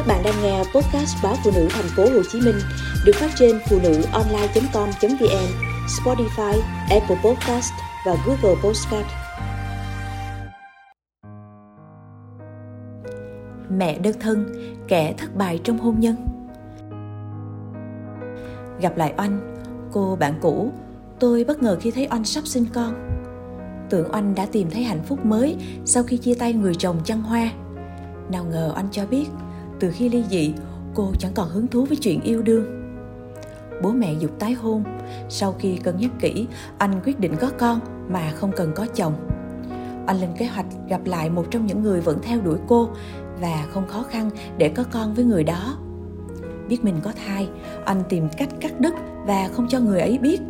Các bạn đang nghe podcast báo phụ nữ thành phố Hồ Chí Minh được phát trên phụ nữ online.com.vn, Spotify, Apple Podcast và Google Podcast. Mẹ đơn thân, kẻ thất bại trong hôn nhân. Gặp lại Oanh, cô bạn cũ, tôi bất ngờ khi thấy Oanh sắp sinh con. Tưởng Oanh đã tìm thấy hạnh phúc mới sau khi chia tay người chồng chăn hoa. Nào ngờ Oanh cho biết từ khi ly dị, cô chẳng còn hứng thú với chuyện yêu đương. Bố mẹ dục tái hôn. Sau khi cân nhắc kỹ, anh quyết định có con mà không cần có chồng. Anh lên kế hoạch gặp lại một trong những người vẫn theo đuổi cô và không khó khăn để có con với người đó. Biết mình có thai, anh tìm cách cắt đứt và không cho người ấy biết.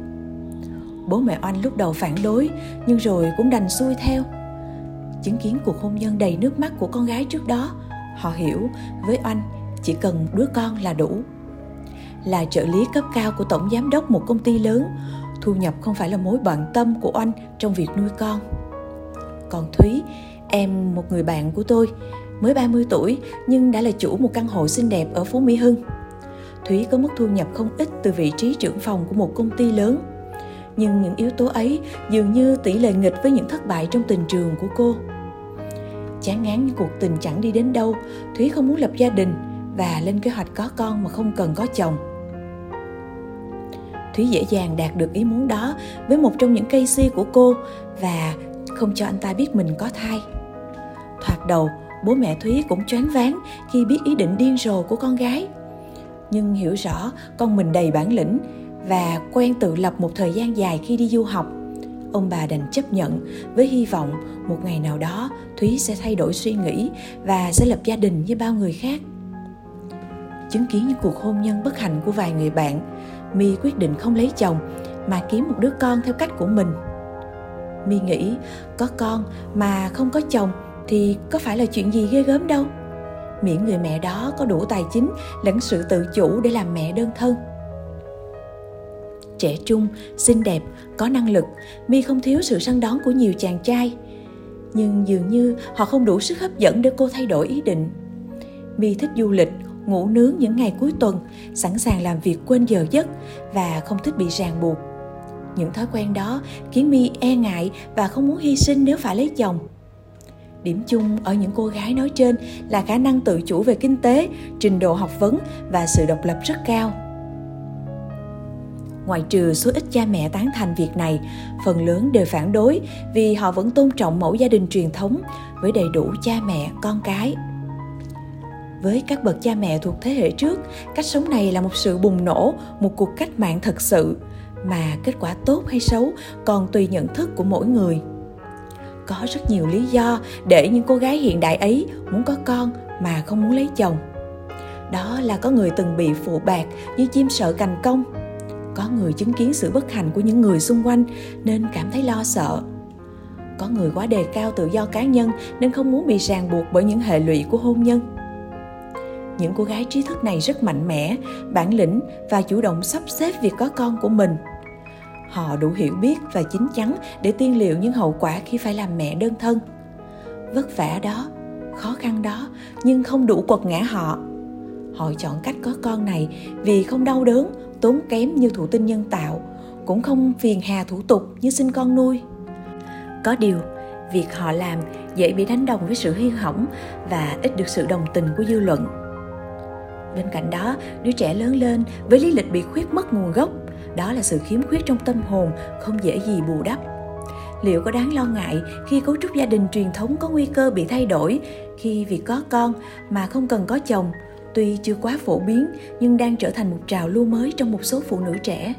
Bố mẹ anh lúc đầu phản đối, nhưng rồi cũng đành xuôi theo. Chứng kiến cuộc hôn nhân đầy nước mắt của con gái trước đó họ hiểu, với oanh chỉ cần đứa con là đủ là trợ lý cấp cao của tổng giám đốc một công ty lớn, thu nhập không phải là mối bận tâm của oanh trong việc nuôi con còn thúy, em một người bạn của tôi, mới 30 tuổi nhưng đã là chủ một căn hộ xinh đẹp ở phố Mỹ Hưng. Thúy có mức thu nhập không ít từ vị trí trưởng phòng của một công ty lớn. Nhưng những yếu tố ấy dường như tỷ lệ nghịch với những thất bại trong tình trường của cô chán ngán những cuộc tình chẳng đi đến đâu. Thúy không muốn lập gia đình và lên kế hoạch có con mà không cần có chồng. Thúy dễ dàng đạt được ý muốn đó với một trong những cây si của cô và không cho anh ta biết mình có thai. Thoạt đầu, bố mẹ thúy cũng choáng váng khi biết ý định điên rồ của con gái. Nhưng hiểu rõ con mình đầy bản lĩnh và quen tự lập một thời gian dài khi đi du học, ông bà đành chấp nhận với hy vọng một ngày nào đó thúy sẽ thay đổi suy nghĩ và sẽ lập gia đình với bao người khác. Chứng kiến những cuộc hôn nhân bất hạnh của vài người bạn My quyết định không lấy chồng mà kiếm một đứa con theo cách của mình. My nghĩ có con mà không có chồng thì có phải là chuyện gì ghê gớm đâu? Miễn người mẹ đó có đủ tài chính lẫn sự tự chủ để làm mẹ đơn thân. Trẻ trung, xinh đẹp, có năng lực, My không thiếu sự săn đón của nhiều chàng trai. Nhưng dường như họ không đủ sức hấp dẫn để cô thay đổi ý định. Mi thích du lịch, ngủ nướng những ngày cuối tuần, sẵn sàng làm việc quên giờ giấc và không thích bị ràng buộc. Những thói quen đó khiến Mi e ngại và không muốn hy sinh nếu phải lấy chồng. Điểm chung ở những cô gái nói trên là khả năng tự chủ về kinh tế, trình độ học vấn và sự độc lập rất cao ngoại trừ số ít cha mẹ tán thành việc này, phần lớn đều phản đối vì họ vẫn tôn trọng mẫu gia đình truyền thống với đầy đủ cha mẹ, con cái. Với các bậc cha mẹ thuộc thế hệ trước, cách sống này là một sự bùng nổ, một cuộc cách mạng thật sự, mà kết quả tốt hay xấu còn tùy nhận thức của mỗi người. Có rất nhiều lý do để những cô gái hiện đại ấy muốn có con mà không muốn lấy chồng. Đó là có người từng bị phụ bạc như chim sợ cành công có người chứng kiến sự bất hạnh của những người xung quanh, nên cảm thấy lo sợ. Có người quá đề cao tự do cá nhân, nên không muốn bị ràng buộc bởi những hệ lụy của hôn nhân. Những cô gái trí thức này rất mạnh mẽ, bản lĩnh và chủ động sắp xếp việc có con của mình. Họ đủ hiểu biết và chín chắn để tiên liệu những hậu quả khi phải làm mẹ đơn thân. Vất vả đó, khó khăn đó, nhưng không đủ quật ngã họ họ chọn cách có con này vì không đau đớn, tốn kém như thụ tinh nhân tạo, cũng không phiền hà thủ tục như sinh con nuôi. Có điều, việc họ làm dễ bị đánh đồng với sự hiên hỏng và ít được sự đồng tình của dư luận. Bên cạnh đó, đứa trẻ lớn lên với lý lịch bị khuyết mất nguồn gốc, đó là sự khiếm khuyết trong tâm hồn, không dễ gì bù đắp. Liệu có đáng lo ngại khi cấu trúc gia đình truyền thống có nguy cơ bị thay đổi khi việc có con mà không cần có chồng? Tuy chưa quá phổ biến, nhưng đang trở thành một trào lưu mới trong một số phụ nữ trẻ.